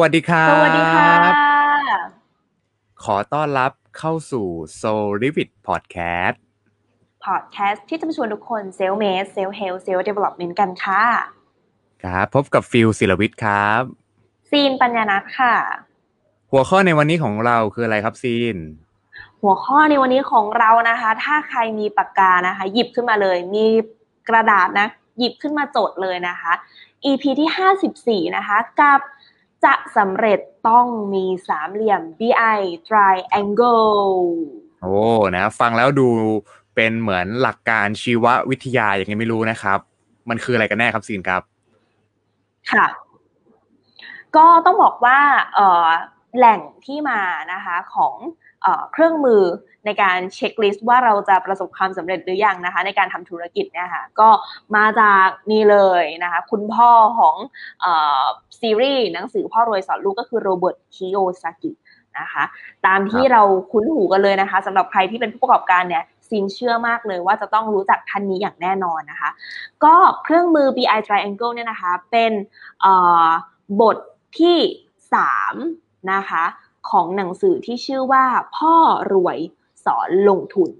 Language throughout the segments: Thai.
สวัสดีครับ สวัสดีค่ะ ขอต้อนรับเข้าสู่ Soul r i v i t Podcast พอดแคสต์ที่จะมาชวนทุกคน self-made self-help self development กันค่ะ ครับพบกับฟิลศิลวิทย์ครับ ซีนปัญญานัทค่ะ หัวข้อในวันนี้ของเราคืออะไรครับซีน หัวข้อในวันนี้ของเรานะคะ ถ้าใครมีปากกานะคะ หยิบขึ้นมาเลย มีกระดาษนะ หยิบขึ้นมาจดเลยนะคะ EP ที่ 54 นะคะ กับ จะสำเร็จต้องมีสามเหลี่ยม BI triangle โอ้นะ ฟังแล้วดูเป็นเหมือนหลักการชีววิทยาอย่างไงไม่รู้นะครับ มันคืออะไรกันแน่ครับซีนครับ ค่ะ ก็ต้องบอกว่าเอ่อแหล่งที่มานะคะของ เอ่อเครื่องมือในการเช็คลิสต์ว่าเราจะประสบความสำเร็จหรือยังนะคะ ในการทำธุรกิจเนี่ยค่ะก็มาจากนี่เลยนะคะ คุณพ่อของเอ่อซีรีส์หนังสือพ่อรวยสอนลูกก็คือโรเบิร์ตคิโอซากินะคะตามที่เราคุ้นหูกันเลยนะคะสำหรับใครที่เป็นผู้ประกอบการเนี่ยซินเชื่อมากเลยว่าจะต้องรู้จักท่านนี้อย่างแน่นอนนะคะ ก็เครื่องมือ BI Triangle เนี่ยนะคะ เป็นเอ่อบทที่สามนะคะ ของหนังสือที่ชื่อว่า พ่อรวยสอนลงทุน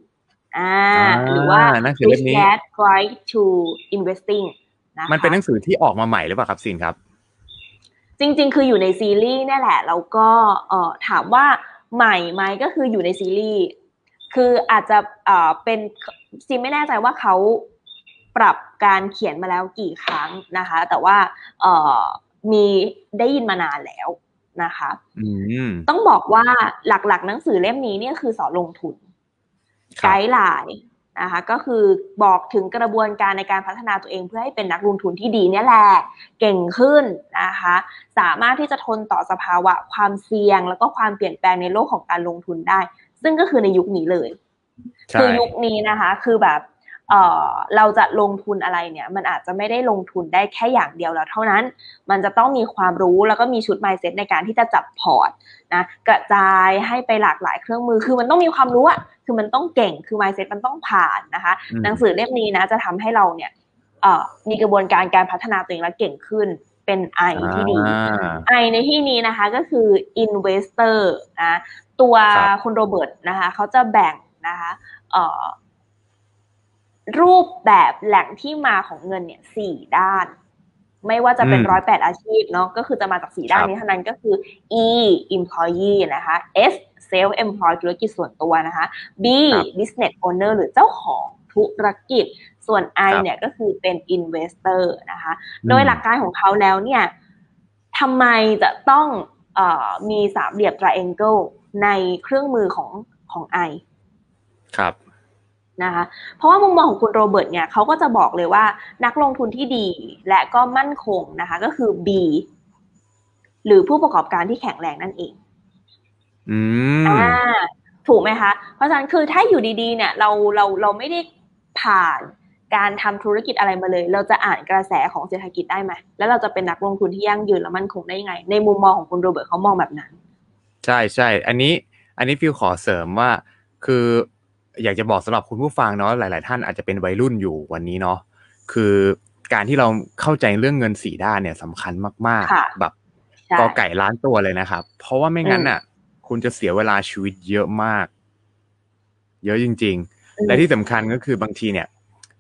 อ่าอ่าหรือว่าหนังสือเล่ Rich มนี้ Dad Guide to Investing นะคะมันเป็นหนังสือที่ออกมาใหม่หรือเปล่าครับซีนครับ จริง ๆ คืออยู่ในซีรีส์เนี่ยแหละ แล้วก็เอ่อถามว่าใหม่ไหมก็คืออยู่ในซีรีส์คืออาจจะเอ่อเป็นซีไม่แน่ใจว่าเขาปรับการเขียนมาแล้วกี่ครั้งนะคะ แต่ว่าเอ่อมีได้ยินมานานแล้ว นะคะอืมต้องบอกว่าหลักๆ หนังสือเล่มนี้เนี่ยคือสอนลงทุนคไกรับด์ไลน์นะคะก็คือบอกถึงกระบวนการในการพัฒนาตัวเองเพื่อให้เป็นนักลงทุนที่ดีเนี่ยแหละเก่งขึ้นนะคะสามารถที่จะทนต่อสภาวะความเสี่ยง แล้วก็ความเปลี่ยนแปลงในโลกของการลงทุนได้ ซึ่งก็คือในยุคนี้เลยใช่คือยุคนี้นะคะ คือแบบ เออเราจะลงทุนอะไรเนี่ย มันอาจจะไม่ได้ลงทุนได้แค่อย่างเดียวแล้วเท่านั้น มันจะต้องมีความรู้แล้วก็มีชุด mindset ในการที่จะจับพอร์ตนะกระจายให้ไปหลากหลายเครื่องมือ คือมันต้องมีความรู้อะคือมันต้องเก่งคือ mindset มันต้องผ่านนะคะอืมหนังสือเล่มนี้นะจะทำให้เราเนี่ยเอ่อมีกระบวนการการพัฒนาตัวเองและเก่งขึ้นเป็นไอที่ดีอ่าไอในที่นี้นะคะก็คือ investor นะตัวครับคุณโรเบิร์ตนะคะเขาจะแบ่งนะคะเอ่อ รูปแบบแหล่งที่มาของเงินเนี่ยสี่ด้าน ไม่ว่าจะเป็นอืมร้อยแปดอาชีพเนาะก็คือจะมาจากสี่ด้านครับนี้เท่านั้นก็คือ E employee นะคะ S self employed ธุรกิจส่วนตัวนะคะ B ครับ business owner หรือเจ้าของธุรกิจ ส่วน I ครับเนี่ยก็คือเป็น investor นะคะ โดยหลักการของเขาแล้วเนี่ยทำไมจะต้องเออมีสามเหลี่ยม triangle ในเครื่องมือของของไอครับ นะคะ เพราะว่ามุมมองของคุณโรเบิร์ตเนี่ยเขาก็จะบอกเลยว่านักลงทุนที่ดีและก็มั่นคงนะคะก็คือ B หรือผู้ประกอบการที่แข็งแรงนั่นเอง อืมอ่าถูกไหมคะ เพราะฉะนั้นคือถ้าอยู่ดีๆ เนี่ยเราเราเราไม่ได้ผ่านการทำธุรกิจอะไรมาเลย เราจะอ่านกระแสของเศรษฐกิจได้ไหมแล้วเราจะเป็นนักลงทุนที่ยั่งยืนและมั่นคงได้ยังไง ในมุมมองของคุณโรเบิร์ตเขามองแบบนั้น ใช่ใช่ อันนี้ อันนี้ฟิวขอเสริมว่า คือ อยากจะบอกสำหรับคุณผู้ฟังเนาะหลาย ๆ ท่านอาจจะเป็นวัยรุ่นอยู่วันนี้เนาะคือการที่เราเข้าใจเรื่องเงินสี่ด้านเนี่ยสำคัญมากค่ะๆแบบใช่กอไก่ล้านตัวเลยนะครับ เพราะว่าไม่งั้นน่ะ คุณจะเสียเวลาชีวิตเยอะมาก เยอะจริง ๆ และที่สำคัญก็คือบางทีเนี่ย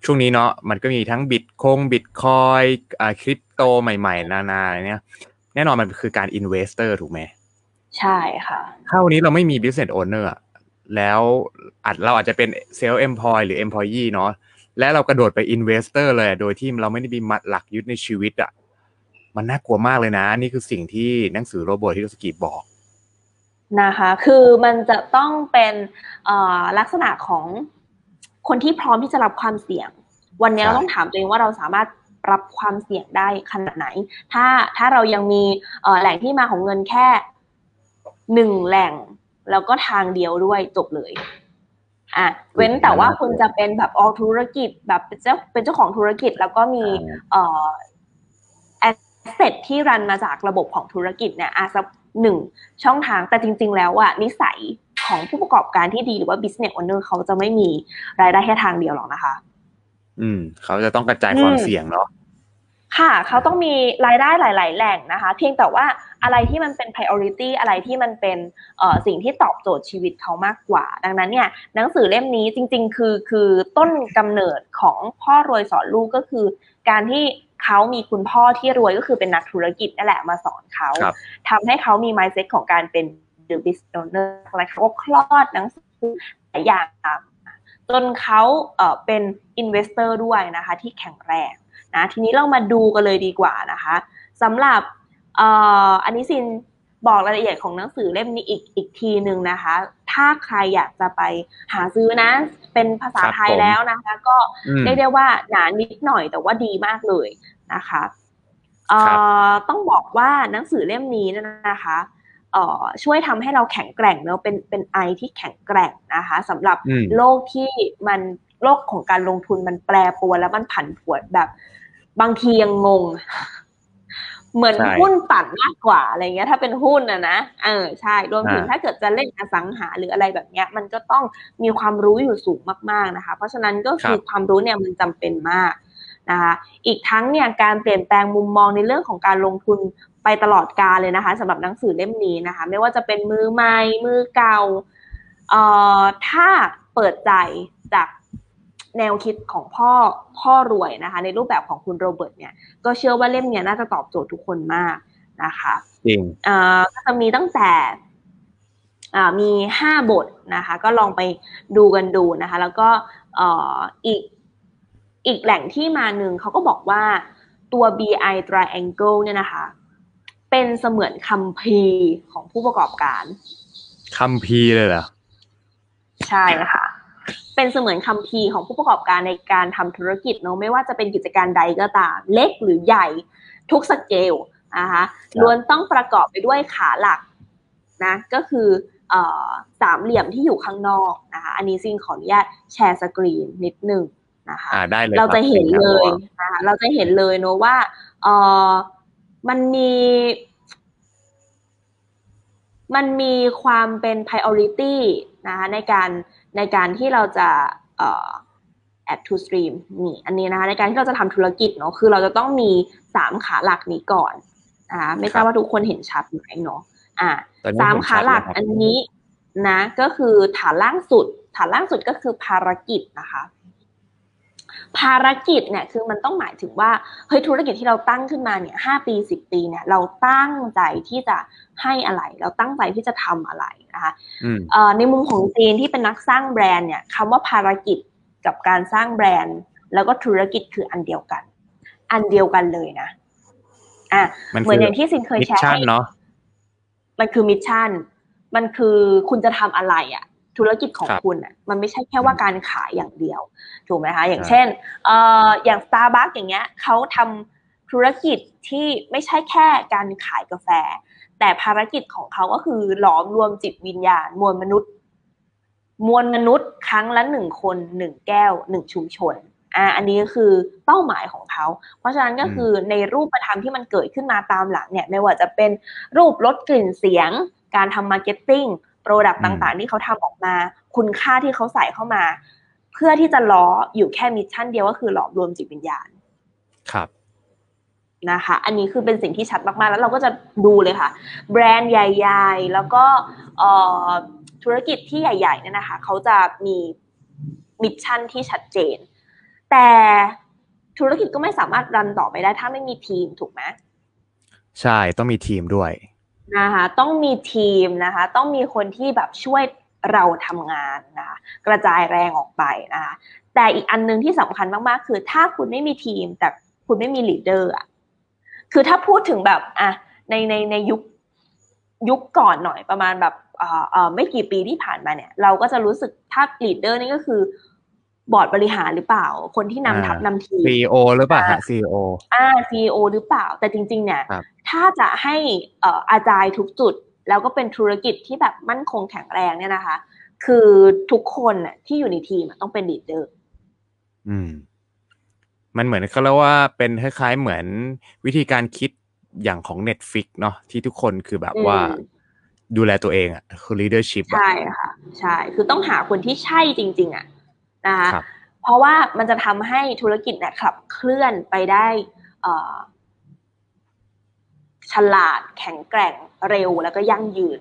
ช่วงนี้เนาะมันก็มีทั้งบิตคงบิตคอยอ่าคริปโตใหม่ ๆ นานาอะไรเนี่ยแน่นอนมันคือการ investor ถูกไหมใช่ค่ะถ้าวันนี้เราไม่มี business owner อะ แล้วอาจเราอาจจะเป็น self employed หรือ employee เนาะและเรากระโดดไป investor เลยอะโดยที่เราไม่ได้มีมัดหลักยึดในชีวิตอะมันน่ากลัวมากเลยนะ นี่คือสิ่งที่หนังสือโรเบิร์ตคิโยซากิบอกนะคะ คือมันจะต้องเป็นเอ่อลักษณะของคนที่พร้อมที่จะรับความเสี่ยง วันนี้ใช่เราต้องถามตัวเองว่าเราสามารถรับความเสี่ยงได้ขนาดไหน ถ้าถ้าเรายังมีเอ่อแหล่งที่มาของเงินแค่หนึ่งแหล่ง แล้วก็ทางเดียวด้วยจบเลยอะเว้นแต่ว่าคุณจะเป็นแบบออธุรกิจแบบเป็นเจ้าเป็นเจ้าของธุรกิจแล้วก็มีเอ่อแอสเซทที่รันมาจากระบบของธุรกิจเนี่ยอาจจะหนึ่งช่องทางแต่จริง ๆ แล้วอะนิสัยของผู้ประกอบการที่ดีหรือว่า business owner เขาจะไม่มีรายได้แค่ทางเดียวหรอกนะคะ อืม เขาจะต้องกระจายความอืมเสี่ยงเนาะ ค่ะเขาต้องมีรายได้หลาย ๆ แหล่งนะคะ เพียงแต่ว่าอะไรที่มันเป็น priority อะไรที่มันเป็นสิ่งที่ตอบโจทย์ชีวิตเขามากกว่า ดังนั้นเนี่ยหนังสือเล่มนี้จริง ๆ คือคือต้นกำเนิดของพ่อรวยสอนลูกก็คือ การที่เขามีคุณพ่อที่รวยก็คือเป็นนักธุรกิจนั่นแหละมาสอนเขาทำให้เขามี mindset ของการเป็น the business owner และเขาก็คลอดหนังสือหลายอย่างจนเขาเเป็น investor ด้วยนะคะที่แข็งแรง นะทีนี้เรามาดูกันเลยดีกว่านะคะสำหรับอันนี้ซินบอกรายละเอียดของหนังสือเล่มนี้อีกอีกทีหนึ่งนะคะ ถ้าใครอยากจะไปหาซื้อนะ เป็นภาษาไทยแล้วนะคะ ก็เรียกได้ว่าหนานิดหน่อยแต่ว่าดีมากเลยนะคะต้องบอกว่าหนังสือเล่มนี้นะคะช่วยทำให้เราแข็งแกร่งเนาะเป็นเป็นไอที่แข็งแกร่งนะคะสำหรับโลกที่มันโลกของการลงทุนมันแปรปรวนแล้วมันผันผวนแบบ บางทียังงง เหมือนหุ้นปั่นมากกว่าอะไรเงี้ย ถ้าเป็นหุ้นอะนะเออใช่รวมถึงถ้าเกิดจะเล่นอสังหาหรืออะไรแบบเนี้ย มันก็ต้องมีความรู้อยู่สูงมาก ๆนะคะ เพราะฉะนั้นก็คือความรู้เนี่ยมันจำเป็นมากนะคะอีกทั้งเนี่ยการเปลี่ยนแปลงมุมมองในเรื่องของการลงทุนไปตลอดกาลเลยนะคะสำหรับหนังสือเล่มนี้นะคะ ไม่ว่าจะเป็นมือใหม่มือเก่าเอ่อถ้าเปิดใจจาก แนวคิดของพ่อพ่อรวยนะคะ ในรูปแบบของคุณโรเบิร์ตเนี่ย ก็เชื่อว่าเล่มเนี้ยน่าจะตอบโจทย์ทุกคนมากนะคะจริงอ่าก็จะมีตั้งแต่อ่ามีห้าบทนะคะ ก็ลองไปดูกันดูนะคะ แล้วก็เอ่ออีกอีกแหล่งที่มาหนึ่งเขาก็บอกว่าตัว BI Triangle เนี่ยนะคะ เป็นเสมือนคัมภีร์ของผู้ประกอบการคัมภีร์เลยเหรอใช่ค่ะ เป็นเสมือนคัมภีร์ของผู้ประกอบการในการทำธุรกิจเนาะไม่ว่าจะเป็นกิจการใดก็ตาม เล็กหรือใหญ่ทุกสเกลนะคะล้วนต้องประกอบไปด้วยขาหลักนะก็คือสามเหลี่ยมที่อยู่ข้างนอกนะคะอันนี้ซิงขออนุญาตแชร์สกรีนนิดนึงนะคะได้เลยเราจะเห็นเลยนะคะเราจะเห็นเลยเนาะว่าเออมันมีมันมีความเป็น priority นะคะในการในการที่เราจะเอ่อ add to stream นี่อันนี้นะคะในการที่เราจะทำธุรกิจเนาะคือเราจะต้องมีสามขาหลักนี้ก่อนนะคะไม่ทราบว่าทุกคนเห็นชัดไหมเนาะอ่าสามขาหลักอันนี้นะก็คือฐานล่างสุด ฐานล่างสุดก็คือภารกิจนะคะ ภารกิจเนี่ยคือมันต้องหมายถึงว่าเฮ้ยธุรกิจที่เราตั้งขึ้นมาเนี่ยห้าปีสิบปีเนี่ยเราตั้งใจที่จะให้อะไร เราตั้งใจที่จะทำอะไรนะคะในมุมของจีนที่เป็นนักสร้างแบรนด์เนี่ยคำว่าภารกิจกับการสร้างแบรนด์ แล้วก็ธุรกิจคืออันเดียวกัน อันเดียวกันเลยนะอะเหมือนอย่างที่ซินเคยแชร์ให้เนาะมันคือ mission มันคือคุณจะทำอะไรอะ่ะ ธุรกิจของคุณอะมันไม่ใช่แค่ว่าการขายอย่างเดียว ถูกไหมคะอย่างเช่นเอ่ออย่าง Starbucks อย่างเงี้ยเขาทำธุรกิจที่ไม่ใช่แค่การขายกาแฟ แต่ภารกิจของเขาก็คือหลอมรวมจิตวิญญาณมวลมนุษย์ มวลมนุษย์ครั้งละหนึ่งคนหนึ่งแก้วหนึ่งชุมชนอ่าอันนี้ก็คือเป้าหมายของเขา เพราะฉะนั้นก็คือในรูปธรรมที่มันเกิดขึ้นมาตามหลังเนี่ยไม่ว่าจะเป็นรูปรสกลิ่นเสียง การทำ marketing product ต่างๆ ที่เขาทำออกมา คุณค่าที่เขาใส่เข้ามา เพื่อที่จะล้ออยู่แค่ mission เดียวก็คือหลอมรวมจิตวิญญาณ ครับนะคะ อันนี้คือเป็นสิ่งที่ชัดมากๆ แล้วเราก็จะดูเลยค่ะ แบรนด์ใหญ่ ๆ แล้วก็ธุรกิจที่ใหญ่ๆเนี่ยนะคะเขาจะมี mission ที่ชัดเจน แต่ธุรกิจก็ไม่สามารถ run ต่อไปได้ถ้าไม่มีทีมถูกไหมใช่ต้องมีทีมด้วย นะคะต้องมีทีมนะคะต้องมีคนที่แบบช่วยเราทำงานนะคะกระจายแรงออกไปนะคะแต่อีกอันนึงที่สำคัญมากๆ คือ ถ้าคุณไม่มีทีม แต่คุณไม่มี leader อะคือถ้าพูดถึงแบบอะในในในยุคยุคก่อนหน่อยประมาณแบบเอ่อเอ่อไม่กี่ปีที่ผ่านมาเนี่ย เราก็จะรู้สึกถ้า leader นี่ก็คือ บอร์ดบริหารหรือเปล่า คนที่นำทัพนำทีม C EO หรือเปล่าฮะ CEOอ่า CEO หรือเปล่า แต่จริง ๆ เนี่ย ถ้าจะให้เอ่ออาจายทุกจุด แล้วก็เป็นธุรกิจที่แบบมั่นคงแข็งแรงเนี่ยนะคะ คือทุกคนที่อยู่ในทีมต้องเป็น leader อืม มันเหมือนเขาเรียกว่าเป็นคล้ายๆเหมือนวิธีการคิดอย่างของ Netflix เนาะที่ทุกคนคือแบบว่าดูแลตัวเองอะคือ leadership ใช่ค่ะ ใช่ คือต้องหาคนที่ใช่จริง ๆอะ นะคะเพราะว่ามันจะทำให้ธุรกิจเนี่ยขับเคลื่อนไปได้ฉลาดแข็งแกร่งเร็วแล้วก็ยั่งยืน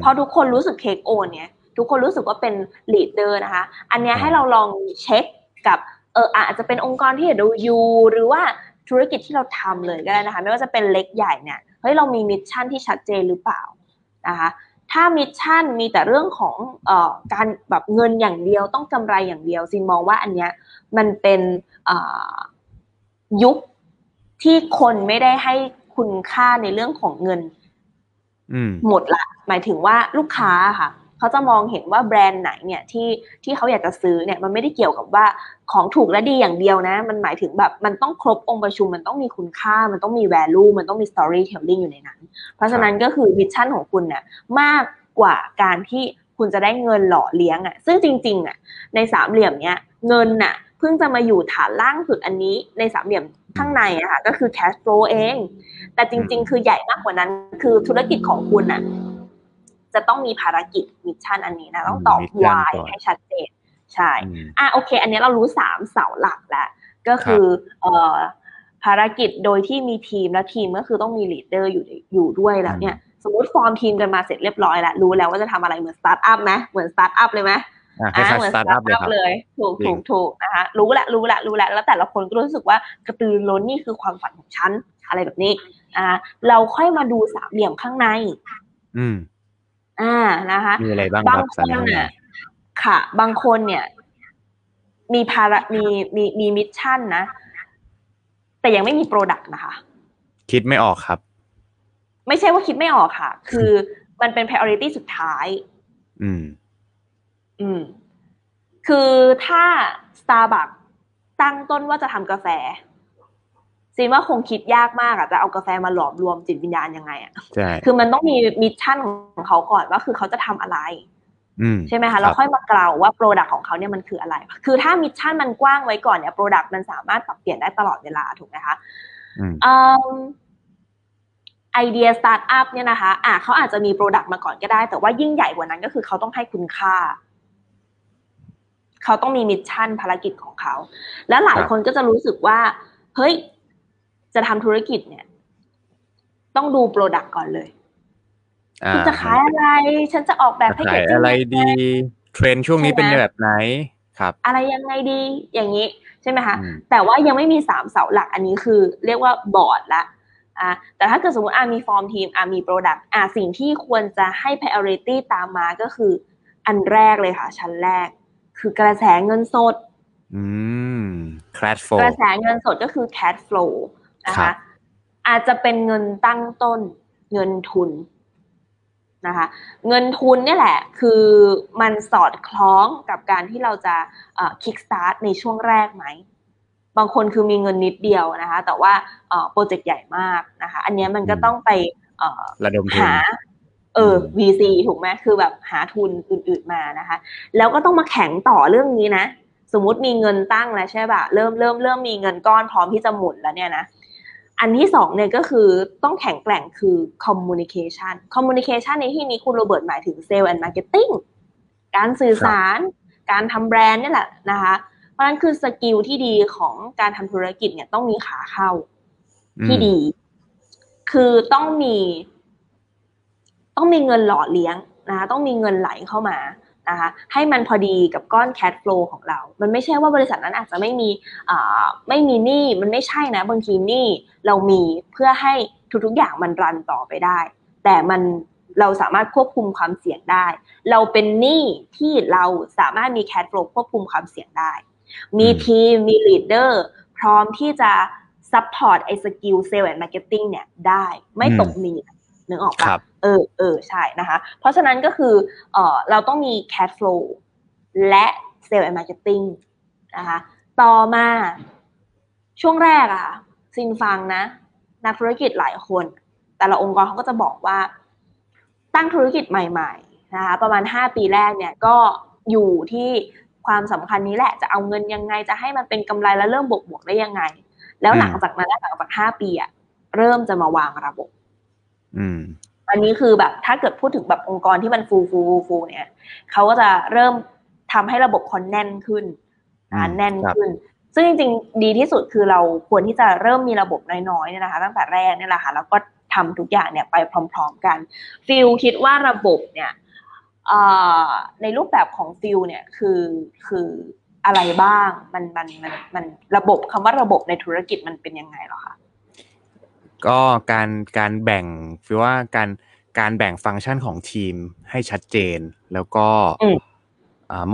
เพราะทุกคนรู้สึกเทคโอนเนี่ย ทุกคนรู้สึกว่าเป็น leader นะคะ อันนี้ให้เราลองเช็คกับเอออาจจะเป็นองค์กรที่เราอยู่หรือว่าธุรกิจที่เราทำเลยก็ได้นะคะ ไม่ว่าจะเป็นเล็กใหญ่เนี่ยเฮ้ยเรามี mission ที่ชัดเจนหรือเปล่านะคะ ถ้า mission มีแต่เรื่องของออการแบบเงินอย่างเดียวต้องกำไรอย่างเดียวซินมองว่าอันเนี้ยมันเป็นยุคที่คนไม่ได้ให้คุณค่าในเรื่องของเงินหมดละ หมายถึงว่าลูกค้าค่ะ เขาจะมองเห็นว่าแบรนด์ไหนเนี่ยที่ที่เขาอยากจะซื้อเนี่ยมันไม่ได้เกี่ยวกับว่าของถูกและดีอย่างเดียวนะ มันหมายถึงแบบมันต้องครบองค์ประชุมมันต้องมีคุณค่า มันต้องมี value มันต้องมี storytelling อยู่ในนั้น เพราะฉะนั้นก็คือวิชั่นของคุณเนี่ยมากกว่าการที่คุณจะได้เงินหล่อเลี้ยงอะ่ะ ซึ่งจริงๆอะในสามเหลี่ยมเนี้ยเงินน่ะเพิ่งจะมาอยู่ฐานล่างสุดอันนี้ในสามเหลี่ยมข้างในอะค่ะก็คือ cash flow เอง แต่จริงๆ คือใหญ่มากกว่านั้น คือธุรกิจของคุณอะ จะต้องมีภารกิจ mission อันนี้นะต้องตอบ why ให้ชัดเจนใช่อะโอเค อันนี้เรารู้สามเสาหลักแล้วก็คือเอ่อภารกิจโดยที่มีทีมและทีมก็คือต้องมี leader อยู่อยู่ด้วยแล้วเนี่ยสมมติฟอร์มทีมกันมาเสร็จเรียบร้อยแล้วรู้แล้วว่าจะทำอะไรเหมือนสตาร์ทอัพไหมเหมือนสตาร์ทอัพเลยไหมอ่าเหมือนสตาร์ทอัพเลยถูกถูกถูกนะคะรู้ละรู้ละรู้ละแล้วแต่ละคนก็รู้สึกว่ากระตือรือร้นนี่คือความฝันของฉันอะไรแบบนี้อ่าเราค่อยมาดูสามเหลี่ยมข้างใน อืม อ่านะคะมีอะไรบ้างบางคนเนี่ยค่ะ บางคนเนี่ย มีภาระมีมีมี mission นะ แต่ยังไม่มี product นะคะ คิดไม่ออกครับ ไม่ใช่ว่าคิดไม่ออกค่ะ คือมันเป็น priority สุดท้าย อืม อืม คือถ้า Starbucks ตั้งต้นว่าจะทำกาแฟ ซินว่าคงคิดยากมากอะจะเอากาแฟมาหลอมรวมจิตวิญญาณยังไงอะใช่คือมันต้องมี mission ของเขาก่อนว่าคือเขาจะทำอะไรใช่ไหมคะแล้วค่อยมากล่าวว่า product ของเขาเนี่ยมันคืออะไร คือถ้า mission มันกว้างไว้ก่อนเนี่ย product มันสามารถปรับเปลี่ยนได้ตลอดเวลาถูกไหมคะไอเดียสตาร์ทอัพเนี่ยนะคะอะเขาอาจจะมี product มาก่อนก็ได้ แต่ว่ายิ่งใหญ่กว่านั้นก็คือเขาต้องให้คุณค่า เขาต้องมี mission ภารกิจของเขา แล้วหลายคนก็จะรู้สึกว่า เฮ้ย จะทำธุรกิจเนี่ย ต้องดู product ก่อนเลยคุณจะขายอะไร ฉันจะออกแบบให้เกิดอะไรดี เทรนด์ช่วงนี้เป็นแบบไหนครับ อะไรยังไงดีอย่างนี้ใช่ไหมคะแต่ว่ายังไม่มีสามเสาหลักอันนี้คือ เรียกว่าบอร์ดละอ่าแต่ถ้าเกิดสมมติอ่ามีฟอร์มทีมอ่ามี product อ่าสิ่งที่ควรจะให้ priority ตามมาก็คือ อันแรกเลยค่ะ ชั้นแรก คือกระแสเงินสด อืม cash flow กระแสเงินสดก็คือ cash flow นะคะอาจจะเป็นเงินตั้งต้นเงินทุนนะคะเงินทุนนี่แหละคือมันสอดคล้องกับการที่เราจะคิกสตาร์ทในช่วงแรกไหม บางคนคือมีเงินนิดเดียวนะคะ แต่ว่าโปรเจกต์ใหญ่มากนะคะ อันนี้มันก็ต้องไประดมทุนหาเออ VC ถูกไหมคือแบบหาทุนอื่น ๆมานะคะ แล้วก็ต้องมาแข่งต่อเรื่องนี้นะ สมมุติมีเงินตั้งแล้วใช่ป่ะเริ่มเริ่มเริ่มมีเงินก้อนพร้อมที่จะหมุนแล้วเนี่ยนะ อันที่สองเนี่ยก็คือต้องแข็งแกร่งคือ communication communication ในที่นี้คุณโรเบิร์ตหมายถึง sales and marketing การสื่อสาร การทำแบรนด์นี่แหละนะคะ เพราะนั้นคือ skill ที่ดีของการทำธุรกิจเนี่ยต้องมีขาเข้าที่ดี คือต้องมี ต้องมีเงินหล่อเลี้ยงนะคะต้องมีเงินไหลเข้ามา นะคะให้มันพอดีกับก้อนแคดฟลูของเรา มันไม่ใช่ว่าบริษัทนั้นอาจจะไม่มีอ่าไม่มีหนี้มันไม่ใช่นะบางทีหนี้เรามีเพื่อให้ทุกๆอย่างมันรันต่อไปได้ แต่มันเราสามารถควบคุมความเสี่ยงได้ เราเป็นหนี้ที่เราสามารถมีแคดฟลูควบคุมความเสี่ยงได้ มีทีมมี leader พร้อมที่จะ support ไอ้ skill sales and marketing เนี่ยได้ไม่ตกมีนึ กออกปะเออเออใช่นะคะ เพราะฉะนั้นก็คือเออเราต้องมี cash flow และ sales and marketing นะคะ ต่อมาช่วงแรกอะค่ะซินฟังนะ นักธุรกิจหลายคน แต่ละองค์กรเขาก็จะบอกว่า ตั้งธุรกิจใหม่ๆนะคะประมาณ 5 ปีแรกเนี่ยก็อยู่ที่ความสำคัญนี้แหละจะเอาเงินยังไงจะให้มันเป็นกำไรแล้วเริ่มบวกบวกได้ยังไง แล้วหลังจากนั้นหลังจาก5ปีอะเริ่มจะมาวางระบบ อันนี้คือแบบถ้าเกิดพูดถึงแบบองค์กรที่มันฟูฟูฟูเนี่ยเขาก็จะเริ่มทำให้ระบบคอนแน่นขึ้นแน่นขึ้น ซึ่งจริงๆ ดีที่สุดคือเราควรที่จะเริ่มมีระบบน้อยๆเนี่ยนะคะ ตั้งแต่แรกเนี่ยแหละค่ะแล้วก็ทำทุกอย่างเนี่ยไปพร้อม ๆ กันฟิลคิดว่าระบบเนี่ยในรูปแบบของฟิลเนี่ยคือคืออะไรบ้างมันมันมันมันระบบคำว่าระบบในธุรกิจมันเป็นยังไงหรอคะ ก็การการแบ่งคือว่าการการแบ่งฟังก์ชันของทีมให้ชัดเจน แล้วก็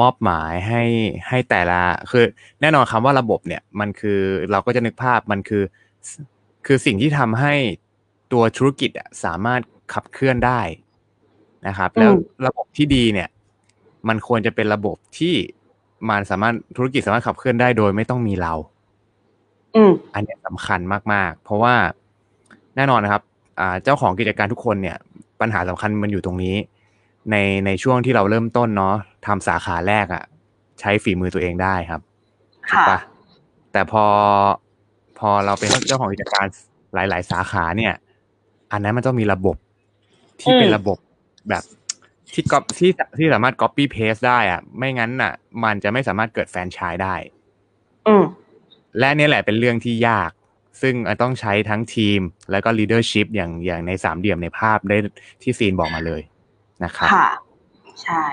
มอบหมายให้ให้แต่ละ คือ แน่นอนคำว่าระบบเนี่ย มันคือเราก็จะนึกภาพมันคือ คือสิ่งที่ทำให้ตัวธุรกิจสามารถขับเคลื่อนได้นะครับ แล้วระบบที่ดีเนี่ย มันควรจะเป็นระบบที่มันสามารถธุรกิจสามารถขับเคลื่อนได้โดยไม่ต้องมีเราอันนี้สำคัญมาก ๆ เพราะว่า แน่นอนนะครับเจ้าของกิจการทุกคนเนี่ยปัญหาสำคัญมันอยู่ตรงนี้ ในในช่วงที่เราเริ่มต้นเนาะทำสาขาแรกอะ่ะ ใช้ฝีมือตัวเองได้ครับถูกปะแต่พอพอเราเป็นเจ้าของกิจการหลาย ๆ สาขาเนี่ย อันนั้นมันต้องมีระบบที่เป็นระบบแบบที่ก๊อปที่ที่สามารถ copy paste ได้อะไม่งั้นอะ มันจะไม่สามารถเกิดแฟนชายได้ อืมและนี่แหละเป็นเรื่องที่ยาก ซึ่งต้องใช้ทั้งทีม แล้วก็ leadership อย่างอย่างในสามเดี่ยมในภาพได้ที่ซีนบอกมาเลยนะครับค่ะ ใช่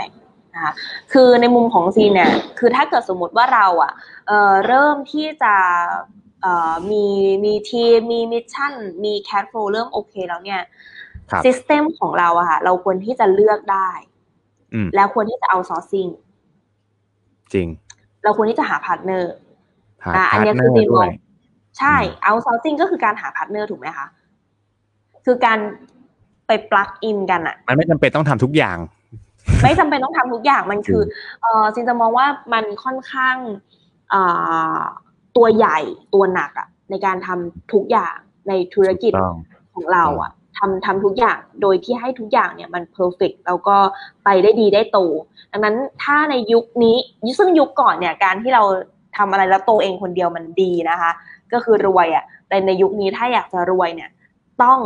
นะคะคือในมุมของซินเนี่ยคือถ้าเกิดสมมติว่าเราอะเอ่อเริ่มที่จะเอ่อมีมีทีมมี mission มี cash flow เริ่มโอเคแล้วเนี่ย system ของเราอะค่ะ เราควรที่จะเลือกได้แล้วควรที่จะ outsourcing จริง เราควรที่จะหา partnerอ่าอันนี้คือตีมอง ใช่ outsourcing ก็คือการหา partner ถูกไหมคะ คือการไป plug in กันอะมันไม่จำเป็นต้องทำทุกอย่าง ไม่จำเป็นต้องทำทุกอย่างมันคือเออซินจะมองว่ามันค่อนข้างอตัวใหญ่ตัวหนักอะในการทำทุกอย่างในธุรกิจของเราอะทำทำทุกอย่างโดยที่ให้ทุกอย่างเนี่ยมัน perfect แล้วก็ไปได้ดีได้โต ดังนั้นถ้าในยุคนี้ซึ่งยุคก่อนเนี่ยการที่เราทำอะไรแล้วโตเองคนเดียวมันดีนะคะก็คือรวยอะ่ะแต่ในยุคนี้ถ้าอยากจะรวยเนี่ย ต้อง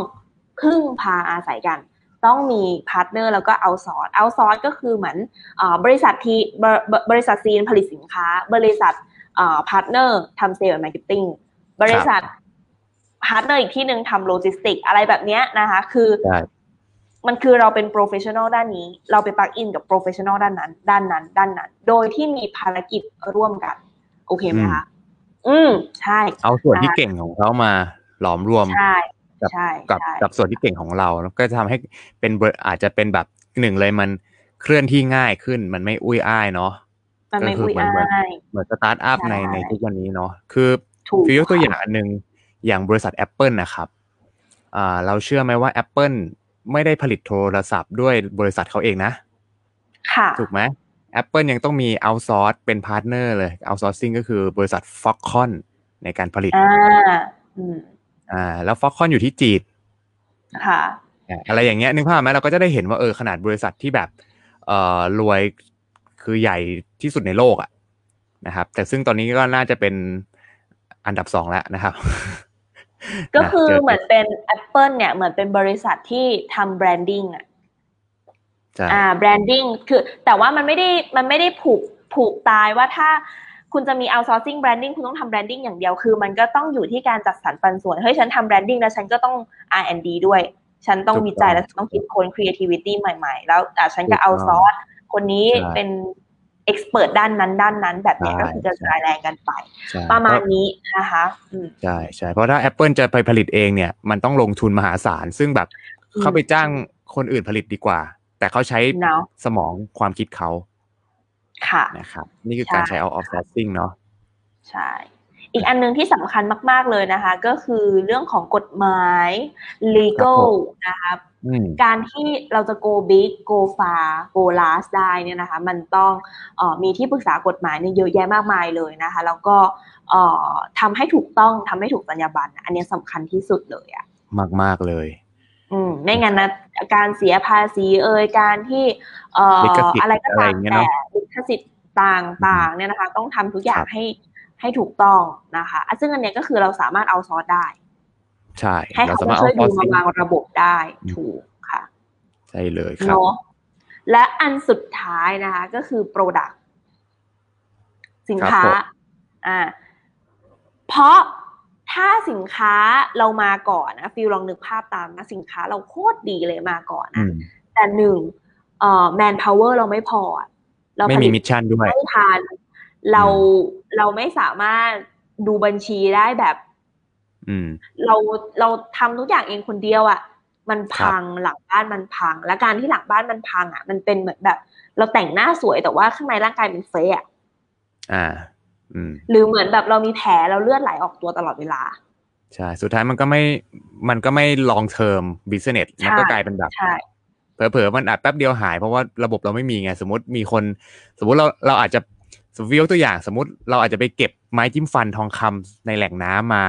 พึ่งพาอาศัยกัน ต้องมี partner แล้วก็ outsource outsource ก็คือเหมือนอบริษัทที่บริษัทซินผลิตสินค้า บริษัท partner ทำ sales marketing บริษัท partner อีกที่หนึ่งทำโลจิสติกอะไรแบบนี้นะคะ คือมันคือเราเป็น professional ด้านนี้ เราไป plug in กับ professional ด้านนั้น ด้านนั้น ด้านนั้น โดยที่มีภารกิจร่วมกัน โอเคไหมคะ อืมใช่ เอาส่วนที่เก่งของเขามาหลอมรวมใช่กับกับกับส่วนที่เก่งของเราก็จะทำให้เป็นอาจจะเป็นแบบหนึ่งเลยมันเคลื่อนที่ง่ายขึ้นมันไม่อุ้ยอ้ายเนาะมันไม่อุ้ยอ้ายเหมือนสตาร์ทอัพในในทุกวันนี้เนาะคือฟิวยกตัวอย่างอันหนึ่งอย่างบริษัท Apple นะครับเราเชื่อไหมว่า Apple ไม่ได้ผลิตโทรศัพท์ด้วยบริษัทเขาเองนะ ค่ะ ถูกไหม Apple ยังต้องมี outsource เป็น partner เลย outsourcing ก็คือบริษัท Foxconn ในการผลิตอ่าอ่า แล้ว Foxconn อยู่ที่จีนค่ะอะไรอย่างเงี้ยนึกภาพไหมเราก็จะได้เห็นว่าเออขนาดบริษัทที่แบบเอ่อรวยคือใหญ่ที่สุดในโลกอะนะครับ แต่ซึ่งตอนนี้ก็น่าจะเป็นอันดับสองแล้วนะครับ ก็คือเหมือนเป็น Apple เนี่ยเหมือนเป็นบริษัทที่ทำ branding อะ อ่า branding คือแต่ว่ามันไม่ได้มันไม่ได้ผูกผูกตายว่าถ้าคุณจะมี outsourcing branding คุณต้องทำ branding อย่างเดียว คือมันก็ต้องอยู่ที่การจัดสรรปันส่วน เฮ้ย ฉันทำ branding แล้วฉันก็ต้อง R&D ด้วย ฉันต้องวิจัยแล้วต้องคิดค้น creativity ใหม่ๆ แล้วอ่าฉันก็ outsource คนนี้เป็น expert ด้านนั้นด้านนั้น แบบนี้ก็คือจะรายแรงกันไป ประมาณนี้นะคะใช่ใช่เพราะถ้า Apple จะไปผลิตเองเนี่ย มันต้องลงทุนมหาศาล ซึ่งแบบเขาไปจ้างคนอื่นผลิตดีกว่า แต่เขาใช้สมองความคิดเขาค่ะนะครับ นี่คือการใช้ out of sourcing เนาะใช่อีกอันนึงที่สำคัญมาก ๆ เลยนะคะ ก็คือเรื่องของกฎหมาย legal นะครับการที่เราจะ go big go far go last ได้เนี่ยนะคะ มันต้องอมีที่ปรึกษากฎหมายเนี่ยเยอะแยะมากมายเลยนะคะ แล้วก็ทำให้ถูกต้องทำให้ถูกสัญญาบันอันนี้สำคัญที่สุดเลยอะมากมากเลย อืมไม่งั้นนะการเสียภาษีเอ่ยการที่ เอ่ออะไรก็ตามแต่ลิขสิทธิ์ต่างๆ เนี่ยนะคะ ต้องทำทุกอย่างให้ให้ถูกต้องนะคะซึ่งอันนี้ก็คือเราสามารถเอาซอสได้ ใช่ให้เขาช่วยดูมาวางระบบได้ถูกค่ะ ใช่เลยครับและอันสุดท้ายนะคะ ก็คือ Product สินค้า อ่า เพราะ ถ้าสินค้าเรามาก่อนนะฟิลลองนึกภาพตามนะสินค้าเราโคตรดีเลยมาก่อนนะ อืมแต่หนึ่งเอ่อ manpower เราไม่พออะเราไม่มี mission ด้วย ผลิตไม่ทันเราเราไม่สามารถดูบัญชีได้แบบอืมเราเราทำทุกอย่างเองคนเดียวอะ่ะ มันพังหลังบ้านมันพัง และการที่หลังบ้านมันพังอะ่ะ มันเป็นเหมือนแบบ เราแต่งหน้าสวยแต่ว่าข้างในร่างกายเป็นเฟะอะอ่าอืม หรือเหมือนแบบเรามีแผลเราเลือดไหลออกตัวตลอดเวลา ใช่ สุดท้ายมันก็ไม่ มันก็ไม่ long term business ใช่มันก็กลายเป็นแบบใช่เผลอๆมันอาจแป๊บเดียวหายเพราะว่าระบบเราไม่มีไง สมมติมีคน สมมติเราเราอาจจะสมมติยกตัวอย่าง สมมติเราอาจจะไปเก็บไม้จิ้มฟันทองคำในแหล่งน้ำมา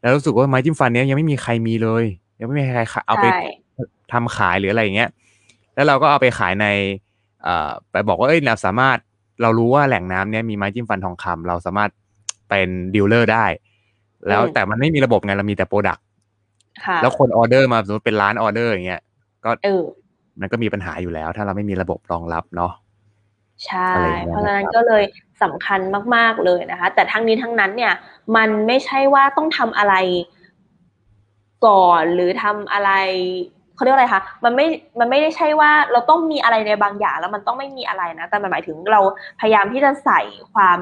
แล้วรู้สึกว่าไม้จิ้มฟันเนี้ยยังไม่มีใครมีเลย ยังไม่มีใครเอาไปใช่ทำขายหรืออะไรอย่างเงี้ย แล้วเราก็เอาไปขายในเอ่อไปบอกว่าเอ้ยเราสามารถ เรารู้ว่าแหล่งน้ำเนี้ยมีไม้จิ้มฟันทองคำเราสามารถเป็น dealer ได้ แล้วแต่มันไม่มีระบบไงเรามีแต่ product ค่ะแล้วคนออเดอร์มาสมมติเป็นร้านออเดอร์อย่างเงี้ยก็เออมันก็มีปัญหาอยู่แล้ว ถ้าเราไม่มีระบบรองรับเนาะใช่อะไรอย่างเงี้ยเพราะฉะนั้นนะครับก็เลยสำคัญมาก ๆเลยนะคะ แต่ทั้งนี้ทั้งนั้นเนี่ย มันไม่ใช่ว่าต้องทำอะไรก่อนหรือทำอะไร เขาเรียกว่าอะไรคะมันไม่มันไม่ได้ใช่ว่าเราต้องมีอะไรในบางอย่างแล้วมันต้องไม่มีอะไรนะ แต่มันหมายถึงเราพยายามที่จะใส่ความ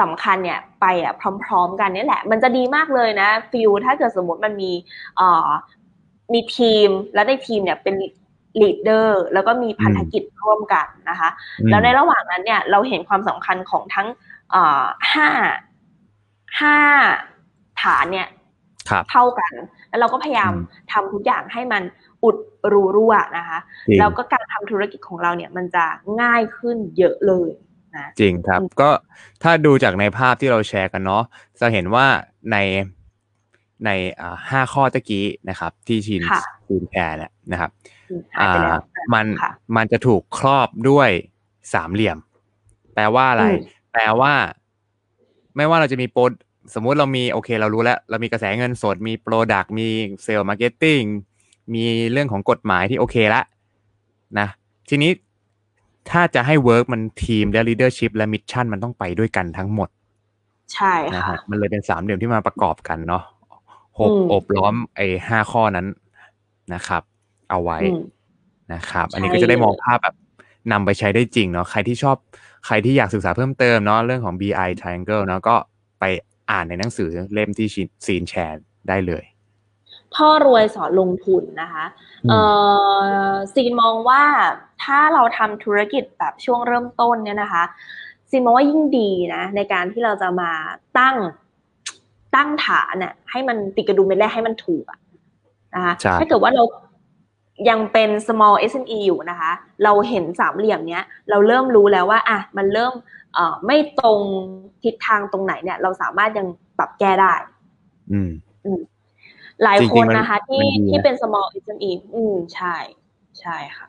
สำคัญเนี่ยไปอะพร้อม ๆ กันนี่แหละ มันจะดีมากเลยนะฟิลถ้าเกิดสมมติมันมีเอ่อมีทีมแล้วในทีมเนี่ยเป็นลีดเดอร์แล้วก็มีพันธกิจร่วมกันนะคะอืมแล้วในระหว่างนั้นเนี่ยเราเห็นความสำคัญของทั้งเอ่อห้าห้าฐานเนี่ยครับ เท่ากัน แล้วเราก็พยายามอืมทำทุกอย่างให้มันอุดรูรั่วนะคะจริงแล้วก็การทำธุรกิจของเราเนี่ยมันจะง่ายขึ้นเยอะเลยนะจริงครับอืมก็ถ้าดูจากในภาพที่เราแชร์กันเนาะจะเห็นว่าในในอ่าห้าข้อตะกี้นะครับ ที่ชินค่ะชินแชร์เนี่ยนะครับอืมหายไปแล้วอ่ามันค่ะมันจะถูกครอบด้วยสามเหลี่ยม แปลว่าอะไรอืมแปลว่า ไม่ว่าเราจะมีโปร สมมุติเรามีโอเคเรารู้แล้ว เรามีกระแสเงินสดมี product มี sales marketing มีเรื่องของกฎหมายที่โอเคละนะทีนี้ถ้าจะให้ work มันทีมและ leadership และ mission มันต้องไปด้วยกันทั้งหมด ใช่นะค่ะฮะมันเลยเป็นสามเหลี่ยมที่มาประกอบกันเนาะหกอืมอบล้อมไอ้ห้าข้อนั้นนะครับ เอาไว้อืมนะครับ อันนี้ใช่ก็จะได้มองเลยภาพแบบนำไปใช้ได้จริงเนาะใครที่ชอบใครที่อยากศึกษาเพิ่มเติมเนาะเรื่องของ BI Triangle เนาะก็ไป อ่านในหนังสือเล่มที่ซีนแชร์ได้เลยพ่อรวยสอนลงทุนนะคะอืมเอ่อซีนมองว่าถ้าเราทำธุรกิจแบบช่วงเริ่มต้นเนี่ยนะคะซีนมองว่ายิ่งดีนะในการที่เราจะมาตั้งตั้งฐานน่ะให้มันติดกระดุมเม็ดแรกให้มันถูกอะนะคะใช่ถ้าเกิดว่าเรายังเป็น small SME อยู่นะคะ เราเห็นสามเหลี่ยมเนี้ย เราเริ่มรู้แล้วว่า อะ มันเริ่มเอ่อ ไม่ตรงทิศทางตรงไหนเนี่ย เราสามารถยังปรับแก้ได้ อืมหลายจริงๆคนมันนะคะ ที่มันดีนะที่เป็น small SME อืมใช่ ใช่ค่ะ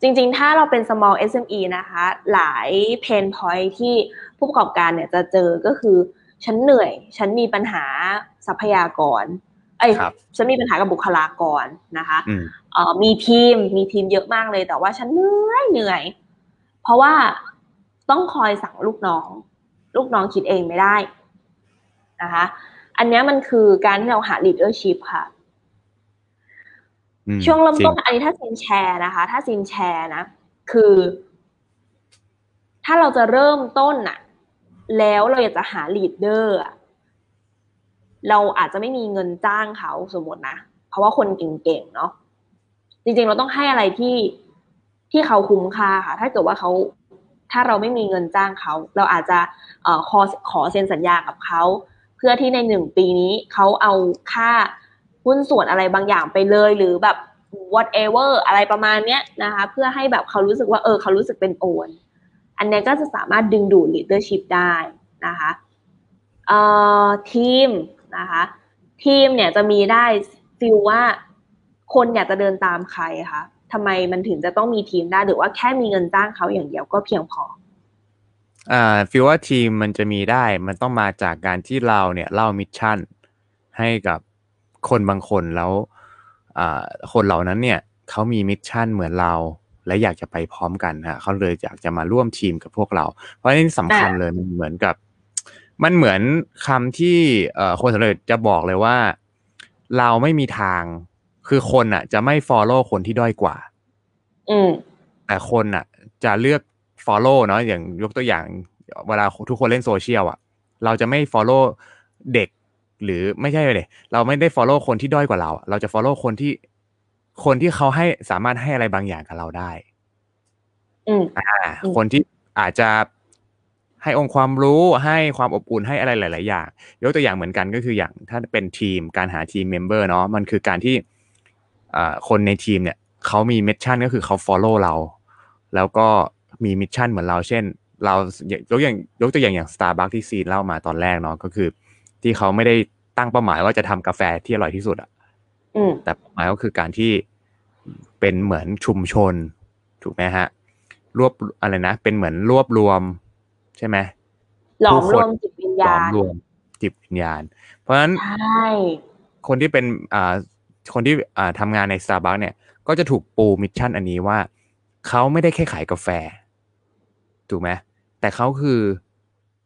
จริงๆ ถ้าเราเป็น small SME นะคะ หลาย pain point ที่ผู้ประกอบการเนี่ยจะเจอก็คือ ฉันเหนื่อย ฉันมีปัญหาทรัพยากร เอ้ยครับฉันมีปัญหากับบุคลากรนะคะอืมเอ่อมีทีมมีทีมเยอะมากเลยแต่ว่าฉันเหนื่อยเหนื่อย เพราะว่า ต้องคอยสั่งลูกน้อง ลูกน้องคิดเองไม่ได้นะคะ อันเนี้ยมันคือการที่เราหา leadership ค่ะอืมช่วงเริ่มต้นจริงอันนี้ถ้าซินแชร์นะคะ ถ้าซินแชร์นะ คือ ถ้าเราจะเริ่มต้นน่ะแล้วเราอยากจะหาลีดเดอร์อะเราอาจจะไม่มีเงินจ้างเขาสมมตินะ เพราะว่าคนเก่งๆเนาะจริงๆเราต้องให้อะไรที่ที่เขาคุ้มค่าค่ะ ถ้าเกิดว่าเขา ถ้าเราไม่มีเงินจ้างเขา เราอาจจะเอ่อขอขอเซ็นสัญญากับเขาเพื่อที่ในหนึ่งปีนี้เขาเอาค่าหุ้นส่วนอะไรบางอย่างไปเลยหรือแบบ whatever อะไรประมาณเนี้ยนะคะ เพื่อให้แบบเขารู้สึกว่าเออเขารู้สึกเป็น own อันเนี้ยก็จะสามารถดึงดูด leadership ได้นะคะเอ่อทีมนะคะทีมเนี่ยจะมีได้ฟิลว่าคนอยากจะเดินตามใครคะ ทำไมมันถึงจะต้องมีทีมได้ หรือว่าแค่มีเงินจ้างเขาอย่างเดียวก็เพียงพออ่าฟีลว่าทีมมันจะมีได้ มันต้องมาจากการที่เราเนี่ยเล่า missionให้กับคนบางคนแล้วอ่าคนเหล่านั้นเนี่ยเขามี mission เหมือนเราและอยากจะไปพร้อมกันฮะเขาเลยอยากจะมาร่วมทีมกับพวกเรา เพราะนี่สำคัญเลยมันเหมือนกับ มันเหมือนคำที่เอ่อคนสำเร็จจะบอกเลยว่า เราไม่มีทาง คือคนอะ จะไม่ follow คนที่ด้อยกว่า อืมแต่คนอะ จะเลือก follow เนาะอย่างยกตัวอย่าง เวลาทุกคนเล่นโซเชียลอะ เราจะไม่ follow เด็ก หรือไม่ใช่เลยเราไม่ได้ follow คนที่ด้อยกว่าเราอะเราจะ follow คนที่คนที่เขาให้สามารถให้อะไรบางอย่างกับเราได้ อืมอ่าอืมคนที่อาจจะให้องค์ความรู้ให้ความอบอุ่นให้อะไรหลาย ๆ อย่าง ยกตัวอย่างเหมือนกันก็คืออย่างถ้าเป็นทีมการหา team member เนาะมันคือการที่อ่า คนในทีมเนี่ยเขามี mission ก็คือเขา follow เรา แล้วก็มี mission เหมือนเรา เช่น เรายกอย่างยกตัวอย่างอย่าง Starbucks ที่ชินเล่ามาตอนแรกเนาะก็คือ ที่เขาไม่ได้ตั้งเป้าหมายว่าจะทำกาแฟที่อร่อยที่สุดอะอืมแต่เป้าหมายก็คือการที่เป็นเหมือนชุมชน ถูกไหมฮะ รวบอะไรนะ เป็นเหมือนรวบรวม ใช่ไหมหลอมผู้คนรวมจิตวิญหลญาอมณรวหลอมรวมจิตวิญญาณ เพราะฉะนั้นใช่คนที่เป็นอ่า คนที่ทำงานใน Starbucks เนี่ย ก็จะถูกปู mission อันนี้ว่า เขาไม่ได้แค่ขายกาแฟ ถูกไหมแต่เขาคือ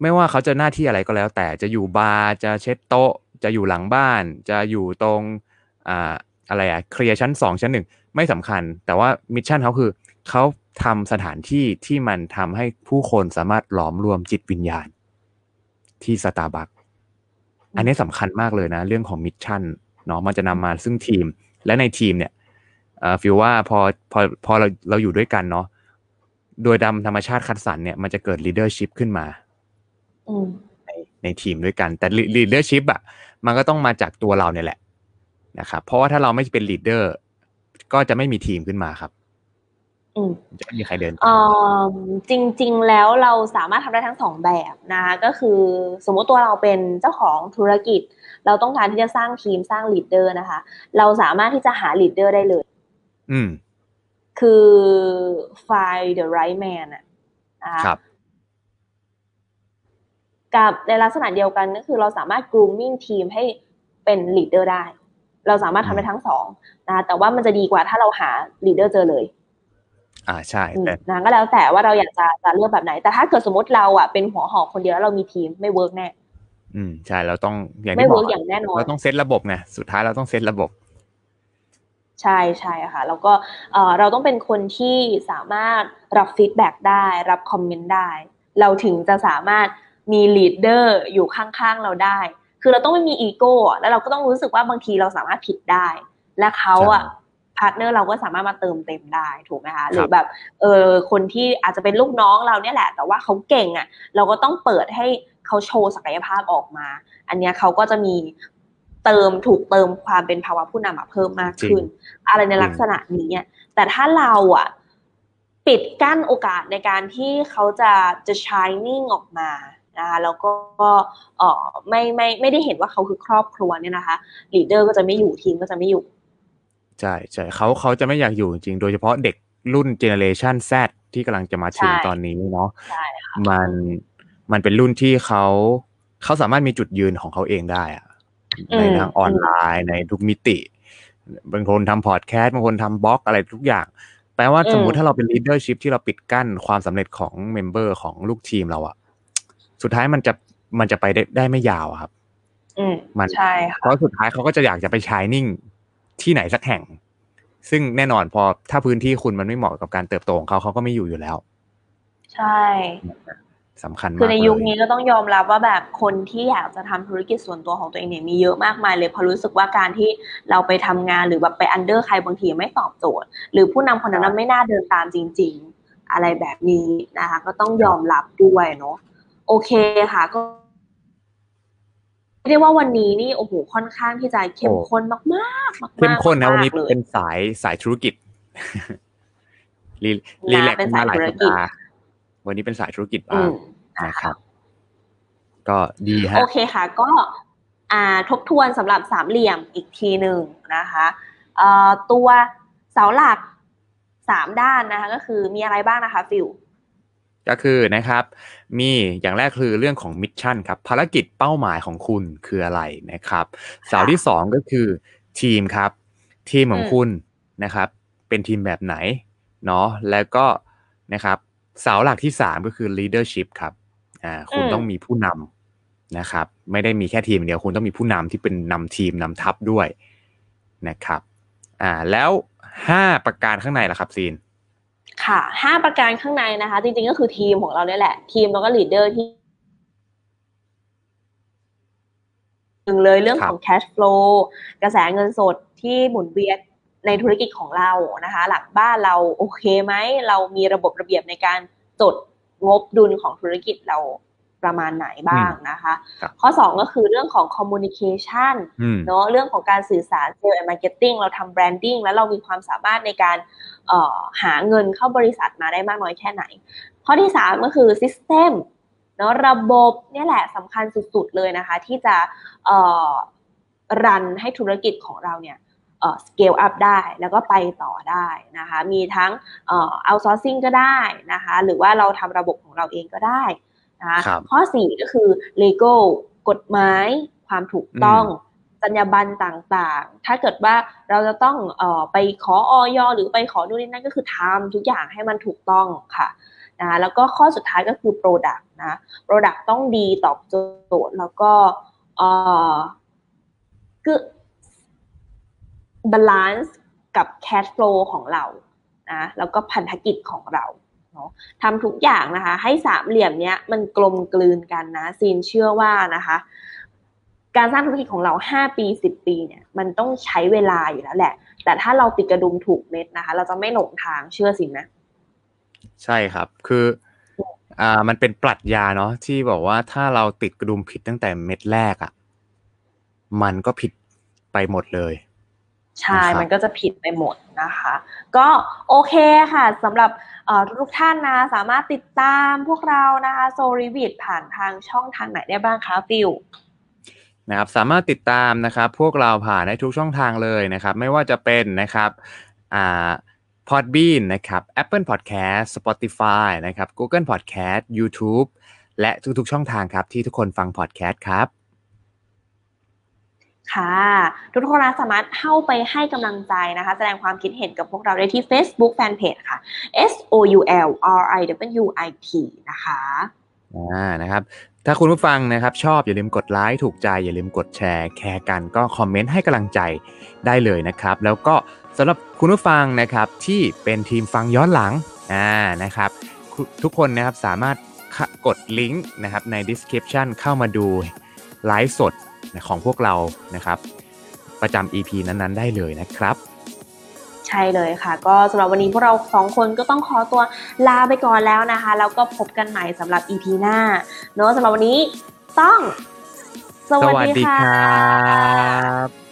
ไม่ว่าเขาจะหน้าที่อะไรก็แล้ว แต่จะอยู่บาร์จะเช็ดโต๊ะ จะอยู่หลังบ้าน จะอยู่ตรงอ่าอะไรอะเคลียร์ชั้นสองชั้นหนึ่งไม่สำคัญ แต่ว่า mission เขาคือเขาทำสถานที่ที่มันทำให้ผู้คนสามารถหลอมรวมจิตวิญญาณ ที่สตาร์บัคอันนี้สำคัญมากเลยนะ เรื่องของ mission เนาะมันจะนำมาซึ่งทีมและในทีมเนี่ยเอ่อฟิลว่าพอพอพอเราเราอยู่ด้วยกันเนาะโดยดำธรรมชาติคัดสรรเนี่ยมันจะเกิด leadership ขึ้นมาอืมในในทีมด้วยกัน แต่ leadership อะมันก็ต้องมาจากตัวเราเนี่ยแหละนะครับเพราะว่าถ้าเราไม่เป็น leader ก็จะไม่มีทีมขึ้นมาครับอืม จะไม่มีใครเดินเอ่อจริง ๆ แล้วเราสามารถทำได้ทั้งสองแบบนะคะก็คือสมมติตัวเราเป็นเจ้าของธุรกิจ เราต้องการที่จะสร้างทีมสร้าง leader นะคะ เราสามารถที่จะหา leader ได้เลย อืม คือ find the right man อะนะคะครับกับในลักษณะเดียวกันก็คือเราสามารถ grooming ทีมให้เป็น leader ได้ เราสามารถทำได้ทั้งสองนะคะแต่ว่ามันจะดีกว่าถ้าเราหา leader เจอเลย อ่าใช่อืมแต่นะก็แล้วแต่ว่าเราอยากจะจะเลือกแบบไหน แต่ถ้าเกิดสมมติเราอะเป็นหัวหอกคนเดียวแล้วเรามีทีมไม่ work แน่ อืมใช่อย่างที่บอกไม่ work อย่างแน่นอนเราต้องเซตระบบไงสุดท้ายเราต้องเซตระบบ ใช่ใช่ค่ะ แล้วก็เอ่อเราต้องเป็นคนที่สามารถรับ feedback ได้ รับ comment ได้ เราถึงจะสามารถมี leader อยู่ข้างๆเราได้ คือเราต้องไม่มีอีโก้อะแล้วเราก็ต้องรู้สึกว่าบางทีเราสามารถผิดได้ และเขาอะใช่ partner เราก็สามารถมาเติมเต็มได้ถูกไหมคะหรือแบบเออคนที่อาจจะเป็นลูกน้องเราเนี่ยแหละ แต่ว่าเขาเก่งอะ เราก็ต้องเปิดให้เขาโชว์ศักยภาพออกมา อันเนี้ยเขาก็จะมีเติมถูกเติมความเป็นภาวะผู้นำอะเพิ่มมากขึ้น อะไรในลักษณะนี้อะแต่ถ้าเราอะปิดกั้นโอกาสในการที่เขาจะจะ shining ออกมานะคะแล้วก็เอ่อไม่ไม่ไม่ได้เห็นว่าเขาคือครอบครัวเนี่ยนะคะleader ก็จะไม่อยู่ทีมก็จะไม่อยู่ ใช่ใช่เขาเขาจะไม่อยากอยู่จริงๆโดยเฉพาะเด็กรุ่นเจเนเรชัน Z ที่กำลังจะมาถึงใช่ตอนนี้เนาะใช่มันมันเป็นรุ่นที่เขาเขาสามารถมีจุดยืนของเขาเองได้อะในทางออนไลน์ในทุกมิติบางคนทำพอดแคสต์บางคนทำบล็อกอะไรทุกอย่าง แปลว่าสมมุติถ้าเราเป็น leadership ที่เราปิดกั้นความสำเร็จของ member ของลูกทีมเราอะสุดท้ายมันจะมันจะไปได้ได้ไม่ยาวอะครับ อืมมันใช่ค่ะเพราะสุดท้ายเขาก็จะอยากจะไปชายนิ่ง ที่ไหนสักแห่ง ซึ่งแน่นอนพอถ้าพื้นที่คุณมันไม่เหมาะกับการเติบโตของเขาเขาก็ไม่อยู่อยู่แล้ว ใช่สำคัญมากคือในยุคเลนี้ก็ต้องยอมรับว่าแบบคนที่อยากจะทำธุรกิจส่วนตัวของตัวเองเนี่ยมีเยอะมากมายเลยเพราะรู้สึกว่าการที่เราไปทำงานหรือแบบไปอันเดอร์ใครบางทีไม่ตอบโจทย์ หรือผู้นำคนนั้นไม่น่าเดินตามจริง ๆ อะไรแบบนี้นะคะ ก็ต้องยอมรับด้วยเนาะโอเคค่ะก็ เรียกว่าวันนี้นี่โอ้โหค่อนข้างที่จะเข้มข้นมากๆมากๆเข้มข้นนะวันนี้มากๆเลยเป็นสายสายธุรกิจรีรีแลกซ์เป็นมาสายหลายธุรสัปกิจดาห์วันนี้เป็นสายธุรกิจอืบ้างมนะครับ ก็ดีฮะโอเคค่ะ ก็อ่าทบทวนสำหรับสามเหลี่ยมอีกทีหนึ่งนะคะเอ่อตัวเสาหลักสามด้านนะคะ ก็คือมีอะไรบ้างนะคะฟิล ก็คือนะครับมีอย่างแรกคือเรื่องของ mission ครับภารกิจเป้าหมายของคุณคืออะไรนะครับเสาที่สองก็คือทีมครับ ทีมของคุณนะครับ เป็นทีมแบบไหนเนาะแล้วก็นะครับเสาหลักที่สามก็คือ leadership ครับอ่าคุณต้องมีผู้นำนะครับ ไม่ได้มีแค่ทีมเดียวคุณต้องมีผู้นำที่เป็นนำทีมนำทัพด้วยนะครับอ่าแล้วห้าประการข้างในล่ะครับซีน ค่ะห้าประการข้างในนะคะ จริงๆก็คือทีมของเราเนี่ยแหละ ทีมแล้วก็ลีดเดอร์ที่หนึ่งเลยเรื่องของ cash flow กระแสเงินสดที่หมุนเวียนในธุรกิจของเรานะคะ หลังบ้านเราโอเคไหม เรามีระบบระเบียบในการจดงบดุลของธุรกิจเราประมาณไหนบ้างนะคะ ข้อ 2 ก็คือเรื่องของ communication เนาะเรื่องของการสื่อสาร sales and marketing เราทำ branding แล้วเรามีความสามารถในการ หาเงินเข้าบริษัทมาได้มากน้อยแค่ไหน ข้อที่ 3 ก็คือ system เนาะระบบเนี่ยแหละสำคัญสุดๆเลยนะคะ ที่จะรันให้ธุรกิจของเราเนี่ยสเกลอัพได้แล้วก็ไปต่อได้นะคะ มีทั้งเอ่อ outsourcing ก็ได้นะคะ หรือว่าเราทำระบบของเราเองก็ได้นะคะข้อ 4 ก็คือ legal กฎหมายความถูกต้อง สัญญาบันต่างๆ ถ้าเกิดว่าเราจะต้องออไปขอออยหรือไปขอดูนี่นั่นก็คือทำทุกอย่างให้มันถูกต้องค่ะนะแล้วก็ข้อสุดท้ายก็คือ Product นะ Product ต้องดีตอบโจทย์แล้วก็เอ่อคือ balance กับ cash flow ของเรานะแล้วก็พันธกิจของเราเนาะทำทุกอย่างนะคะ ให้สามเหลี่ยมเนี้ยมันกลมกลืนกันนะซีนเชื่อว่านะคะ การสร้างธุรกิจของเราห้าปีสิบปีเนี่ยมันต้องใช้เวลาอยู่แล้วแหละ แต่ถ้าเราติดกระดุมถูกเม็ดนะคะ เราจะไม่หลงทางเชื่อสินะ ใช่ครับคืออ่ามันเป็นปรัชญาเนาะที่บอกว่าถ้าเราติดกระดุมผิดตั้งแต่เม็ดแรกอะ่ะมันก็ผิดไปหมดเลยใช่ มันก็จะผิดไปหมดนะคะ ก็โอเคค่ะสำหรับทุกท่านนะสามารถติดตามพวกเรานะคะโซลิวิดผ่านทางช่องทางไหนได้บ้างคะฟิล นะครับสามารถติดตามนะครับ พวกเราผ่านในทุกช่องทางเลยนะครับ ไม่ว่าจะเป็นนะครับอ่า Podbean นะครับ Apple Podcast Spotify นะครับ Google Podcast YouTube และทุกๆ ช่องทางครับที่ทุกคนฟัง podcast ครับค่ะ ทุกคนสามารถเข้าไปให้กำลังใจนะคะ แสดงความคิดเห็นกับพวกเราได้ที่ Facebook Fanpage ค่ะ S O U L R I W I T นะคะอ่านะครับ ถ้าคุณผู้ฟังนะครับชอบอย่าลืมกดไลค์ถูกใจอย่าลืมกดแชร์แคร์กันก็คอมเมนต์ให้กำลังใจได้เลยนะครับ แล้วก็สำหรับคุณผู้ฟังนะครับที่เป็นทีมฟังย้อนหลังอ่านะครับ ทุกคนนะครับสามารถกดลิงก์นะครับใน description เข้ามาดูไลฟ์สดของพวกเรานะครับ ประจำ EP นั้นๆ ได้เลยนะครับ ช่เลยค่ะ ก็สำหรับวันนี้พวกเราสองคนก็ต้องขอตัวลาไปก่อนแล้วนะคะ แล้วก็พบกันใหม่สำหรับ EP หน้าเนาะสำหรับวันนี้ต้อง สวัสดีครับ